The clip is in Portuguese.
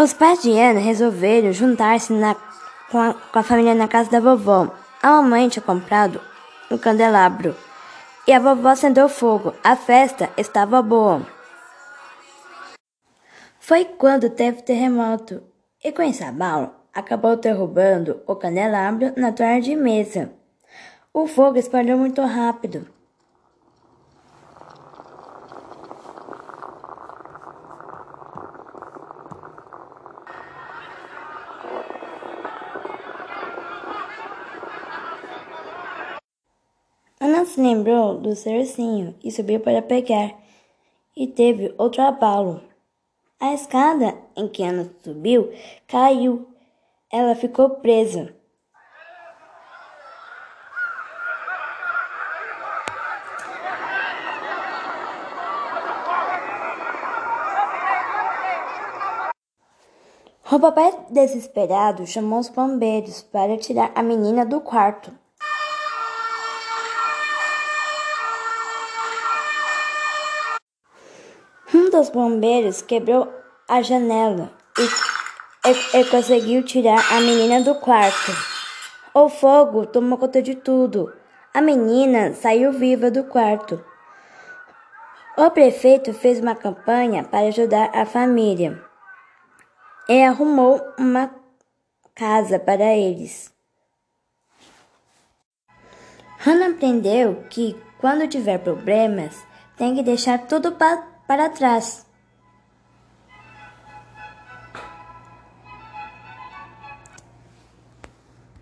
Os pais de Ana resolveram juntar-se com, a, com a família na casa da vovó. A mamãe tinha comprado um candelabro e a vovó acendeu fogo. A festa estava boa. Foi quando teve terremoto e com esse abalo acabou derrubando o candelabro na torre de mesa. O fogo espalhou muito rápido. Se lembrou do cercinho e subiu para pegar, e teve outro abalo. A escada em que Ana subiu caiu. Ela ficou presa. O papai, desesperado, chamou os bombeiros para tirar a menina do quarto. Um dos bombeiros quebrou a janela e, e, e, conseguiu tirar a menina do quarto. O fogo tomou conta de tudo. A menina saiu viva do quarto. O prefeito fez uma campanha para ajudar a família e arrumou uma casa para eles. Hannah aprendeu que quando tiver problemas, tem que deixar tudo para para trás.